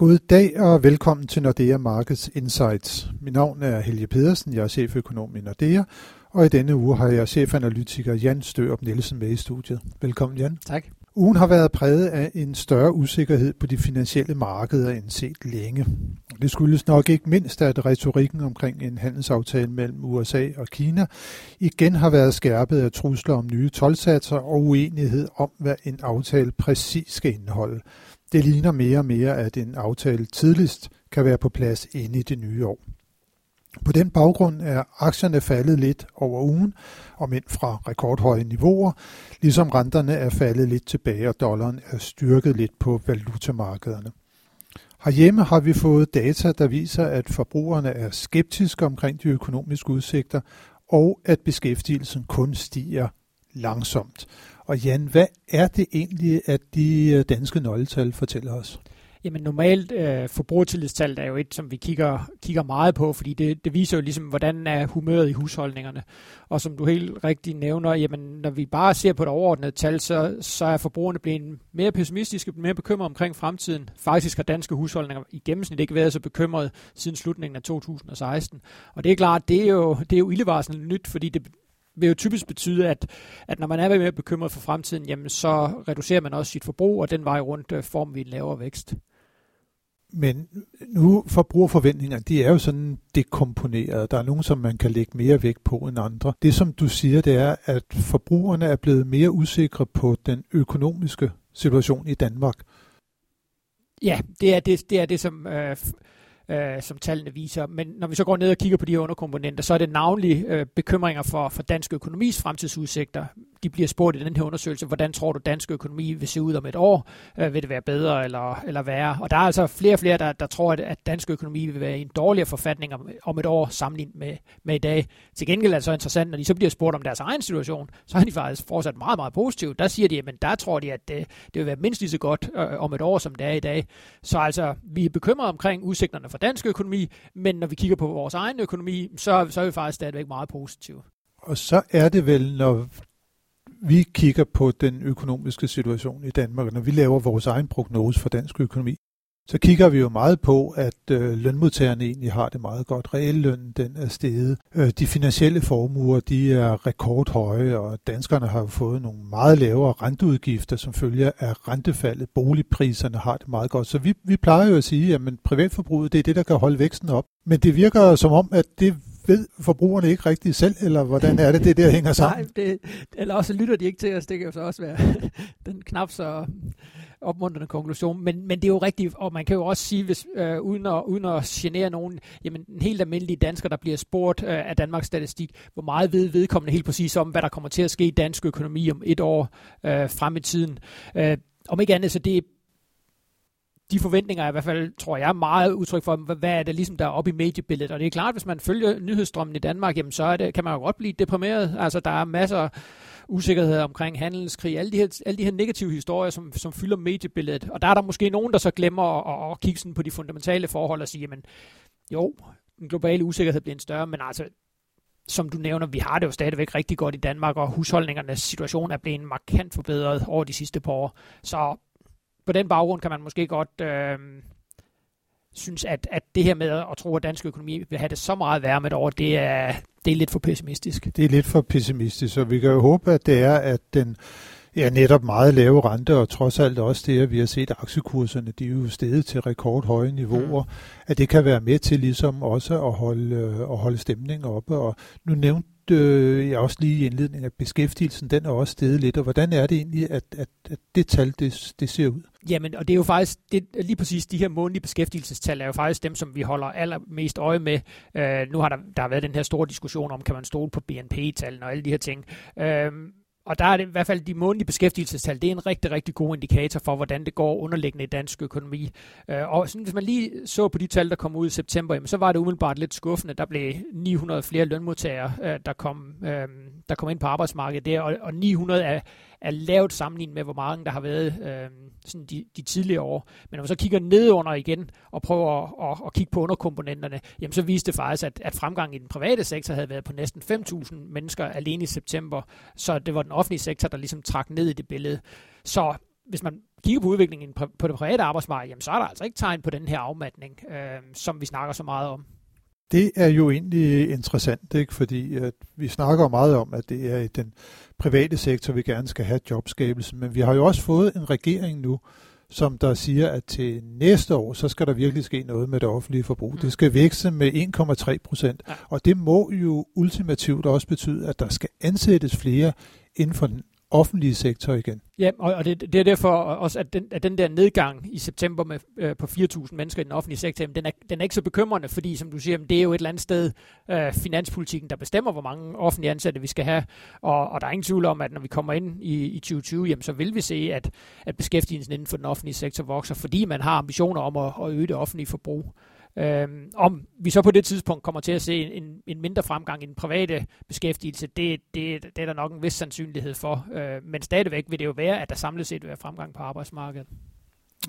God dag og velkommen til Nordea Markets Insights. Mit navn er Helge Pedersen, jeg er cheføkonom i Nordea, og i denne uge har jeg chefanalytiker Jan Størup Nielsen med i studiet. Velkommen Jan. Tak. Ugen har været præget af en større usikkerhed på de finansielle markeder end set længe. Det skyldes nok ikke mindst, at retorikken omkring en handelsaftale mellem USA og Kina igen har været skærpet af trusler om nye tolvsatser og uenighed om, hvad en aftale præcis skal indeholde. Det ligner mere og mere, at en aftale tidligst kan være på plads inde i det nye år. På den baggrund er aktierne faldet lidt over ugen, og ind fra rekordhøje niveauer, ligesom renterne er faldet lidt tilbage, og dollaren er styrket lidt på valutamarkederne. Herhjemme har vi fået data, der viser, at forbrugerne er skeptiske omkring de økonomiske udsigter, og at beskæftigelsen kun stiger langsomt. Og Jan, hvad er det egentlig, at de øh, danske nøgletal fortæller os? Jamen normalt øh, forbrugertillidstallet er jo et, som vi kigger, kigger meget på, fordi det, det viser jo ligesom, hvordan er humøret i husholdningerne. Og som du helt rigtigt nævner, jamen når vi bare ser på det overordnede tal, så, så er forbrugerne blevet mere pessimistiske, mere bekymrede omkring fremtiden. Faktisk har danske husholdninger i gennemsnit ikke været så bekymrede siden slutningen af 2016. Og det er klart, det er jo, det er jo ildevarslende nyt, fordi det, vil jo typisk betyde, at, at når man er mere bekymret for fremtiden, jamen så reducerer man også sit forbrug, og den vej rundt øh, får vi en lavere vækst. Men nu forbrugerforventninger, de er jo sådan dekomponeret. Der er nogen, som man kan lægge mere vægt på end andre. Det som du siger, det er, at forbrugerne er blevet mere usikre på den økonomiske situation i Danmark. Ja, det er det, det, er det som øh, øh, som tallene viser. Men når vi så går ned og kigger på de her underkomponenter, så er det navnlig øh, bekymringer for, for dansk økonomis fremtidsudsigter. De bliver spurgt i den her undersøgelse, hvordan tror du dansk økonomi vil se ud om et år? Øh, vil det være bedre eller, eller værre? Og der er altså flere og flere, der, der tror, at, at dansk økonomi vil være i en dårligere forfatning om, om et år sammenlignet med, med i dag. Til gengæld er det så interessant, når de så bliver spurgt om deres egen situation, så er de faktisk fortsat meget, meget positive. Der siger de, at der tror de, at det, det vil være mindst lige så godt øh, om et år, som det er i dag. Så altså, vi er bekymrede omkring udsigterne for dansk økonomi, men når vi kigger på vores egen økonomi, så, så er vi faktisk stadigvæk meget positive. Og så er det vel, når vi kigger på den økonomiske situation i Danmark, og når vi laver vores egen prognose for dansk økonomi, så kigger vi jo meget på, at øh, lønmodtagerne egentlig har det meget godt. Reellønnen den er steget. Øh, de finansielle formuer de er rekordhøje, og danskerne har jo fået nogle meget lavere renteudgifter, som følger af rentefaldet. Boligpriserne har det meget godt. Så vi, vi plejer jo at sige, at privatforbruget det er det, der kan holde væksten op. Men det virker som om, at det ved forbrugerne ikke rigtigt selv, eller hvordan er det, det der hænger sammen? Nej, det, eller også lytter de ikke til os, det kan jo så også være den knap så opmuntrende konklusion. Men, men det er jo rigtigt, og man kan jo også sige, hvis, øh, uden, at, uden at genere nogen, jamen en helt almindelig dansker, der bliver spurgt øh, af Danmarks Statistik, hvor meget ved vedkommende helt præcis om, hvad der kommer til at ske i dansk økonomi om et år øh, frem i tiden. Øh, om ikke andet, så det de forventninger er i hvert fald, tror jeg, meget udtryk for, hvad er det ligesom, der er oppe i mediebilledet. Og det er klart, hvis man følger nyhedsstrømmen i Danmark, jamen så er det, kan man jo godt blive deprimeret. Altså, der er masser usikkerhed omkring handelskrig, alle de her, alle de her negative historier, som, som fylder mediebilledet. Og der er der måske nogen, der så glemmer at, at, at kigge sådan på de fundamentale forhold og sige, jamen jo, den globale usikkerhed bliver en større, men altså som du nævner, vi har det jo stadigvæk rigtig godt i Danmark, og husholdningernes situation er blevet markant forbedret over de sidste par år. Så på den baggrund kan man måske godt øh, synes, at, at det her med at tro, at dansk økonomi vil have det så meget værre med et år, det er, det er lidt for pessimistisk. Det er lidt for pessimistisk, og vi kan jo håbe, at det er, at den Ja, netop meget lave rente, og trods alt også det, at vi har set aktiekurserne, de er jo steget til rekordhøje niveauer, mm. at det kan være med til ligesom også at holde, øh, at holde stemningen oppe. Og nu nævnte øh, jeg også lige i indledningen, at beskæftigelsen den er også steget lidt, og hvordan er det egentlig, at, at, at det tal, det, det ser ud? Jamen, og det er jo faktisk, det, lige præcis de her månedlige beskæftigelsestal er jo faktisk dem, som vi holder allermest øje med. Øh, nu har der, der har været den her store diskussion om, kan man stole på BNP-tallene og alle de her ting. Øh, og der er det i hvert fald de månedlige beskæftigelsestal, det er en rigtig, rigtig god indikator for, hvordan det går underliggende i dansk økonomi. Øh, og sådan, hvis man lige så på de tal, der kom ud i september, jamen, så var det umiddelbart lidt skuffende. Der blev 900 flere lønmodtagere, øh, der, kom, øh, der kommer ind på arbejdsmarkedet der, og, og 900 er, er lavt sammenlignet med, hvor mange der har været øh, sådan de, de tidligere år. Men når man så kigger nedunder igen og prøver at, at, at kigge på underkomponenterne, jamen så viste det faktisk, at, at fremgangen i den private sektor havde været på næsten 5.000 mennesker alene i september. Så det var den offentlige sektor, der ligesom trak ned i det billede. Så hvis man kigger på udviklingen på det private arbejdsmarked, jamen så er der altså ikke tegn på den her afmatning, øh, som vi snakker så meget om. Det er jo egentlig interessant, ikke? fordi at vi snakker meget om, at det er i den private sektor, vi gerne skal have jobskabelse, men vi har jo også fået en regering nu, som der siger, at til næste år, så skal der virkelig ske noget med det offentlige forbrug. Det skal vækse med 1,3 procent, ja. og det må jo ultimativt også betyde, at der skal ansættes flere inden for den offentlige sektor igen. Ja, og, og det, det er derfor også, at den, at den der nedgang i september med, øh, på 4.000 mennesker i den offentlige sektor, den er, den er ikke så bekymrende, fordi som du siger, det er jo et eller andet sted øh, finanspolitikken, der bestemmer, hvor mange offentlige ansatte vi skal have, og, og der er ingen tvivl om, at når vi kommer ind i, i 2020, jamen, så vil vi se, at, at beskæftigelsen inden for den offentlige sektor vokser, fordi man har ambitioner om at, at øge det offentlige forbrug. Øhm, om vi så på det tidspunkt kommer til at se en, en mindre fremgang i den private beskæftigelse, det, det, det er der nok en vis sandsynlighed for. Øh, men stadigvæk vil det jo være, at der samlet set vil være fremgang på arbejdsmarkedet.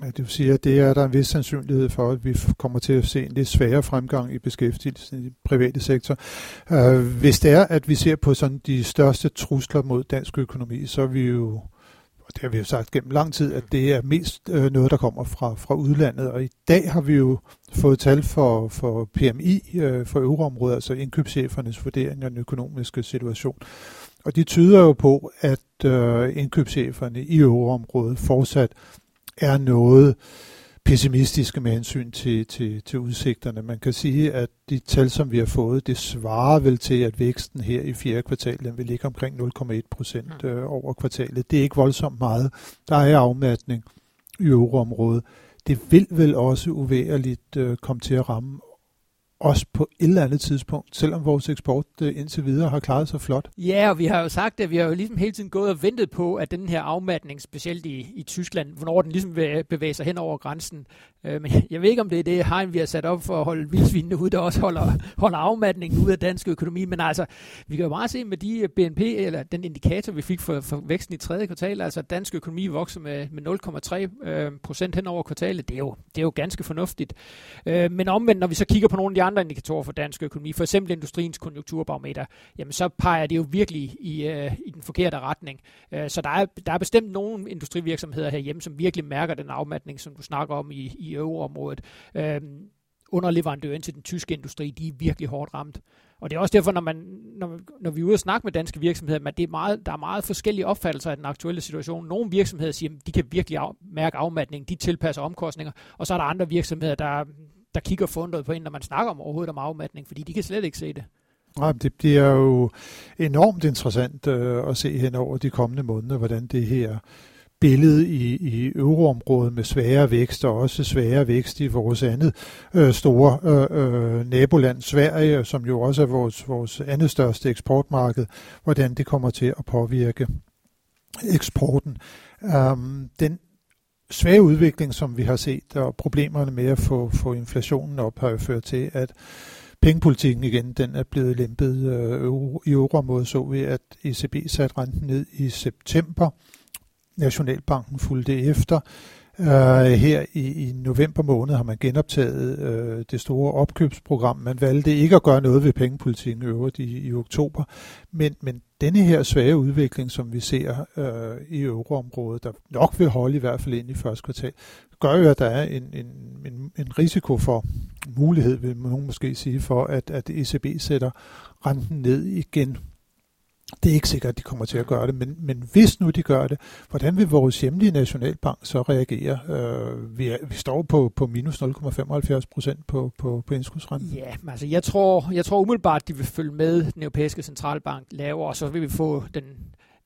Ja, det vil sige, at det er der en vis sandsynlighed for, at vi kommer til at se en lidt sværere fremgang i beskæftigelsen i den private sektor. Øh, hvis det er, at vi ser på sådan de største trusler mod dansk økonomi, så er vi jo det har vi jo sagt gennem lang tid, at det er mest øh, noget, der kommer fra, fra udlandet. Og i dag har vi jo fået tal for, for PMI øh, for euroområdet, altså indkøbschefernes vurdering af den økonomiske situation. Og de tyder jo på, at øh, indkøbscheferne i euroområdet fortsat er noget øh, pessimistiske med hensyn til, til, til udsigterne. Man kan sige, at de tal, som vi har fået, det svarer vel til, at væksten her i fjerde kvartal, den vil ligge omkring 0,1 procent mm. øh, over kvartalet. Det er ikke voldsomt meget. Der er afmatning i euroområdet. Det vil vel også uværligt øh, komme til at ramme også på et eller andet tidspunkt, selvom vores eksport øh, indtil videre har klaret sig flot. Ja, og vi har jo sagt, at vi har jo ligesom hele tiden gået og ventet på, at den her afmatning, specielt i, i Tyskland, hvornår den ligesom vil øh, bevæge sig hen over grænsen. Øh, men jeg ved ikke, om det er det hegn, vi har sat op for at holde vildsvinene ud, der også holder, holder afmatningen ud af dansk økonomi. Men altså, vi kan jo bare se med de øh, BNP, eller den indikator, vi fik for, for væksten i tredje kvartal, altså at dansk økonomi vokser med, med 0,3 øh, procent hen over kvartalet. Det er, jo, det er jo ganske fornuftigt. Øh, men omvendt, når vi så kigger på nogle af de andre andre indikatorer for dansk økonomi, for eksempel industriens konjunkturbarometer, jamen så peger det jo virkelig i, øh, i den forkerte retning. Øh, så der er, der er bestemt nogle industrivirksomheder herhjemme, som virkelig mærker den afmatning, som du snakker om i, i euroområdet. Øh, underleverandøren til den tyske industri, de er virkelig hårdt ramt. Og det er også derfor, når, man, når, når vi er ude og snakke med danske virksomheder, at det er meget, der er meget forskellige opfattelser af den aktuelle situation. Nogle virksomheder siger, at de kan virkelig af, mærke afmatning, de tilpasser omkostninger, og så er der andre virksomheder, der, der kigger fundet på en, når man snakker om overhovedet om afmatning, fordi de kan slet ikke se det. Nej, det bliver jo enormt interessant øh, at se hen over de kommende måneder, hvordan det her billede i, i euroområdet med svære vækst og også svære vækst i vores andet øh, store øh, øh naboland, Sverige, som jo også er vores, vores andet største eksportmarked, hvordan det kommer til at påvirke eksporten. Um, den svage udvikling, som vi har set, og problemerne med at få, få inflationen op, har jo ført til, at pengepolitikken igen, den er blevet lempet øh, i euroområdet, så vi, at ECB satte renten ned i september. Nationalbanken fulgte efter. Uh, her i, i november måned har man genoptaget uh, det store opkøbsprogram. Man valgte ikke at gøre noget ved pengepolitikken øvrigt i, i oktober, men, men denne her svage udvikling, som vi ser uh, i euroområdet, der nok vil holde i hvert fald ind i første kvartal, gør jo, at der er en, en, en, en risiko for, mulighed vil nogen måske sige, for at, at ECB sætter renten ned igen det er ikke sikkert, at de kommer til at gøre det, men, men hvis nu de gør det, hvordan vil vores hjemlige nationalbank så reagere? Øh, vi, er, vi står på, på minus 0,75 procent på, på, på indskudsrenten. Ja, altså jeg tror, jeg tror umiddelbart, de vil følge med den europæiske centralbank lavere, og så vil vi få den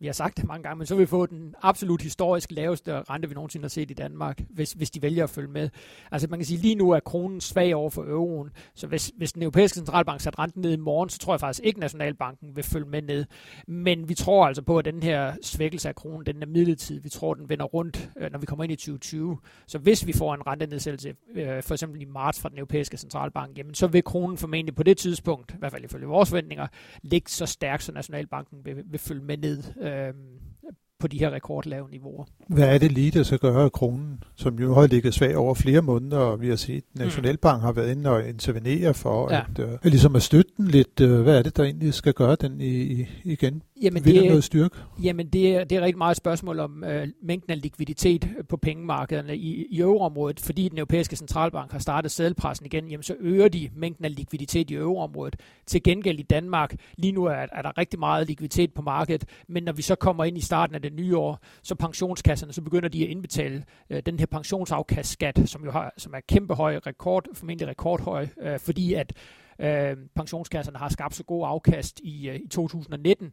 vi har sagt det mange gange, men så vil vi få den absolut historisk laveste rente, vi nogensinde har set i Danmark, hvis, hvis de vælger at følge med. Altså man kan sige, lige nu er kronen svag over for euroen, så hvis, hvis den europæiske centralbank sætter renten ned i morgen, så tror jeg faktisk ikke, at Nationalbanken vil følge med ned. Men vi tror altså på, at den her svækkelse af kronen, den er midlertidig. Vi tror, den vender rundt, øh, når vi kommer ind i 2020. Så hvis vi får en rentenedsættelse, øh, for eksempel i marts fra den europæiske centralbank, jamen så vil kronen formentlig på det tidspunkt, i hvert fald ifølge vores forventninger, ligge så stærkt, så Nationalbanken vil, vil følge med ned øh, på de her rekordlave niveauer. Hvad er det lige, der skal gøre kronen, som jo har ligget svag over flere måneder, og vi har set, at Nationalbank har været inde og intervenere for ja. at, øh, ligesom at støtte den lidt. Øh, hvad er det, der egentlig skal gøre den i, i, igen Jamen, det, noget styrke? Jamen, det er, det er rigtig meget et spørgsmål om øh, mængden af likviditet på pengemarkederne i, i euroområdet. Fordi den europæiske centralbank har startet sædelpressen igen, jamen, så øger de mængden af likviditet i euroområdet. Til gengæld i Danmark, lige nu er, er der rigtig meget likviditet på markedet, men når vi så kommer ind i starten af det nye år, så pensionskasserne, så begynder de at indbetale øh, den her pensionsafkastskat, som jo har, som er kæmpe høj, rekord, formentlig rekordhøj, øh, fordi at øh, pensionskasserne har skabt så god afkast i, øh, i 2019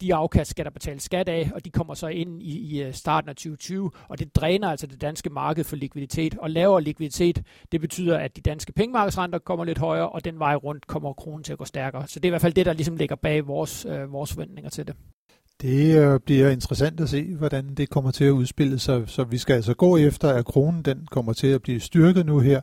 de afkast skal der betales skat af, og de kommer så ind i, i øh, starten af 2020, og det dræner altså det danske marked for likviditet. Og lavere likviditet, det betyder, at de danske pengemarkedsrenter kommer lidt højere, og den vej rundt kommer kronen til at gå stærkere. Så det er i hvert fald det, der ligesom ligger bag vores, øh, vores forventninger til det. Det øh, bliver interessant at se, hvordan det kommer til at udspille sig. Så vi skal altså gå efter, at kronen den kommer til at blive styrket nu her,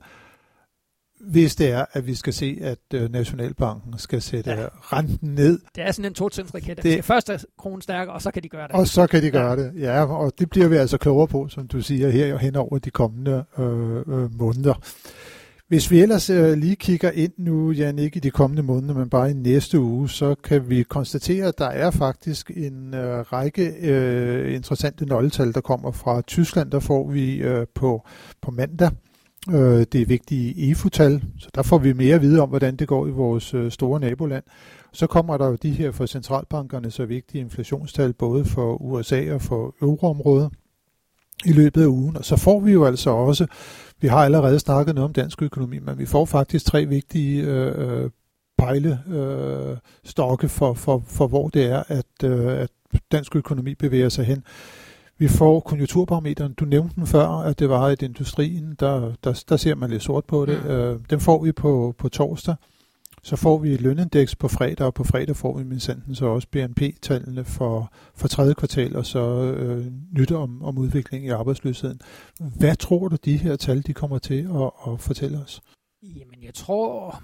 hvis det er, at vi skal se, at øh, Nationalbanken skal sætte ja. renten ned. Det er sådan en totrinsraket. Det først er kronen stærkere, og så kan de gøre det. Og så kan de gøre ja. det, ja. Og det bliver vi altså klogere på, som du siger, her hen over de kommende øh, øh, måneder. Hvis vi ellers øh, lige kigger ind nu, Jan, ikke i de kommende måneder, men bare i næste uge, så kan vi konstatere, at der er faktisk en øh, række øh, interessante nøgletal, der kommer fra Tyskland. Der får vi øh, på, på mandag øh, det vigtige EFU-tal, så der får vi mere at vide om, hvordan det går i vores øh, store naboland. Så kommer der jo de her for centralbankerne så vigtige inflationstal, både for USA og for euroområdet i løbet af ugen. Og så får vi jo altså også, vi har allerede snakket noget om dansk økonomi, men vi får faktisk tre vigtige øh, øh pejlestokke øh, for, for, for, hvor det er, at, øh, at dansk økonomi bevæger sig hen. Vi får konjunkturbarometeren. Du nævnte den før, at det var et industrien, der, der, der ser man lidt sort på det. Mm. Øh, den får vi på, på torsdag. Så får vi et lønindeks på fredag, og på fredag får vi med så også BNP-tallene for, for tredje kvartal, og så øh, nyt om, om udviklingen i arbejdsløsheden. Hvad tror du, de her tal de kommer til at, at fortælle os? Jamen, jeg tror,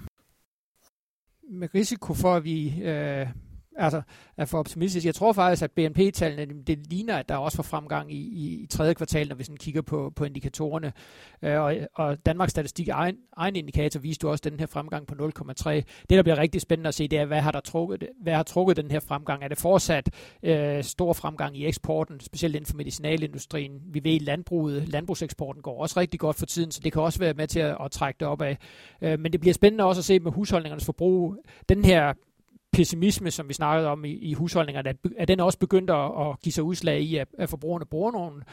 med risiko for, at vi øh, altså, er for optimistisk. Jeg tror faktisk, at BNP-tallene, det ligner, at der også var fremgang i, i, i tredje kvartal, når vi sådan kigger på, på indikatorerne. Øh, og, og Danmarks Statistik egen, egen indikator viste jo også den her fremgang på 0,3. Det, der bliver rigtig spændende at se, det er, hvad har, der trukket, hvad har trukket den her fremgang? Er det fortsat øh, stor fremgang i eksporten, specielt inden for medicinalindustrien? Vi ved, at landbruget, landbrugseksporten går også rigtig godt for tiden, så det kan også være med til at, at trække det op af. Øh, men det bliver spændende også at se med husholdningernes forbrug. Den her pessimisme, som vi snakkede om i, i husholdningerne, at, at den også begyndt at, at give sig udslag i, at, at forbrugerne bruger nogle,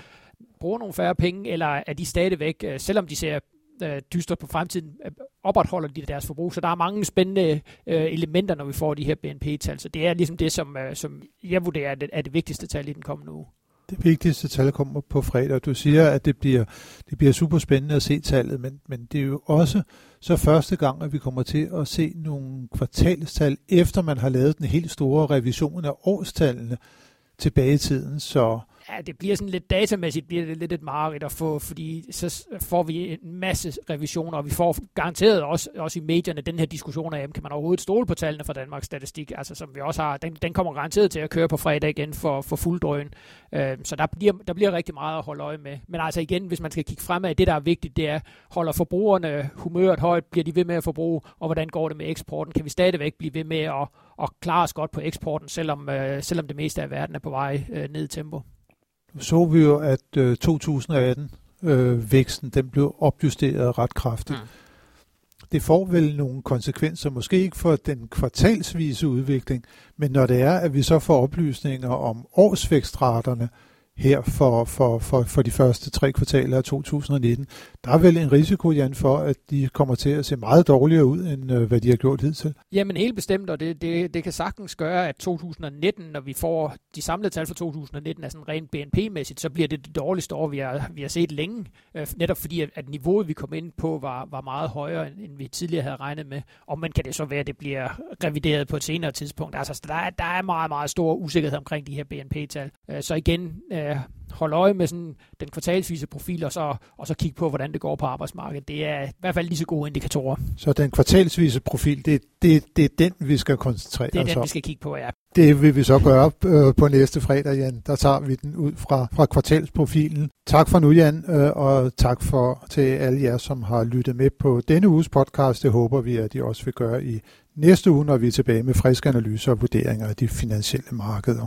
bruger nogle færre penge, eller er de stadigvæk, øh, selvom de ser øh, dyster på fremtiden, øh, opretholder de deres forbrug. Så der er mange spændende øh, elementer, når vi får de her BNP-tal. Så det er ligesom det, som, øh, som jeg vurderer er det, er det vigtigste tal i den kommende uge. Det vigtigste tal kommer på fredag. Du siger, at det bliver, det bliver super spændende at se tallet, men, men det er jo også så første gang, at vi kommer til at se nogle kvartalstal, efter man har lavet den helt store revision af årstallene tilbage i tiden. Så ja, det bliver sådan lidt datamæssigt, bliver det lidt et mareridt at få, fordi så får vi en masse revisioner, og vi får garanteret også, også i medierne den her diskussion af, kan man overhovedet stole på tallene fra Danmarks Statistik, altså som vi også har, den, den kommer garanteret til at køre på fredag igen for, for fulddrøen. Øh, så der bliver, der bliver rigtig meget at holde øje med. Men altså igen, hvis man skal kigge fremad, det der er vigtigt, det er, holder forbrugerne humøret højt, bliver de ved med at forbruge, og hvordan går det med eksporten? Kan vi stadigvæk blive ved med at, at klare os godt på eksporten, selvom, øh, selvom det meste af verden er på vej øh, ned i tempo? Så vi jo, at øh, 2018 øh, væksten den blev opjusteret ret kraftigt. Mm. Det får vel nogle konsekvenser, måske ikke for den kvartalsvise udvikling, men når det er, at vi så får oplysninger om årsvækstraterne, her for, for, for, for de første tre kvartaler af 2019. Der er vel en risiko, Jan, for, at de kommer til at se meget dårligere ud, end øh, hvad de har gjort hidtil? Jamen helt bestemt, og det, det, det kan sagtens gøre, at 2019, når vi får de samlede tal for 2019 er sådan rent BNP-mæssigt, så bliver det det dårligste år, vi har, vi har set længe. Øh, netop fordi, at, at niveauet, vi kom ind på, var, var meget højere, end, end vi tidligere havde regnet med. Og man kan det så være, at det bliver revideret på et senere tidspunkt. Altså, der er, der er meget, meget stor usikkerhed omkring de her BNP-tal. Øh, så igen, øh, holde øje med sådan den kvartalsvise profil, og så, og så kigge på, hvordan det går på arbejdsmarkedet. Det er i hvert fald lige så gode indikatorer. Så den kvartalsvise profil, det, det, det er den, vi skal koncentrere os om? Det er den, vi skal kigge på, ja. Det vil vi så gøre øh, på næste fredag, Jan. Der tager vi den ud fra, fra kvartalsprofilen. Tak for nu, Jan, øh, og tak for til alle jer, som har lyttet med på denne uges podcast. Det håber vi, at I også vil gøre i næste uge, når vi er tilbage med friske analyser og vurderinger af de finansielle markeder.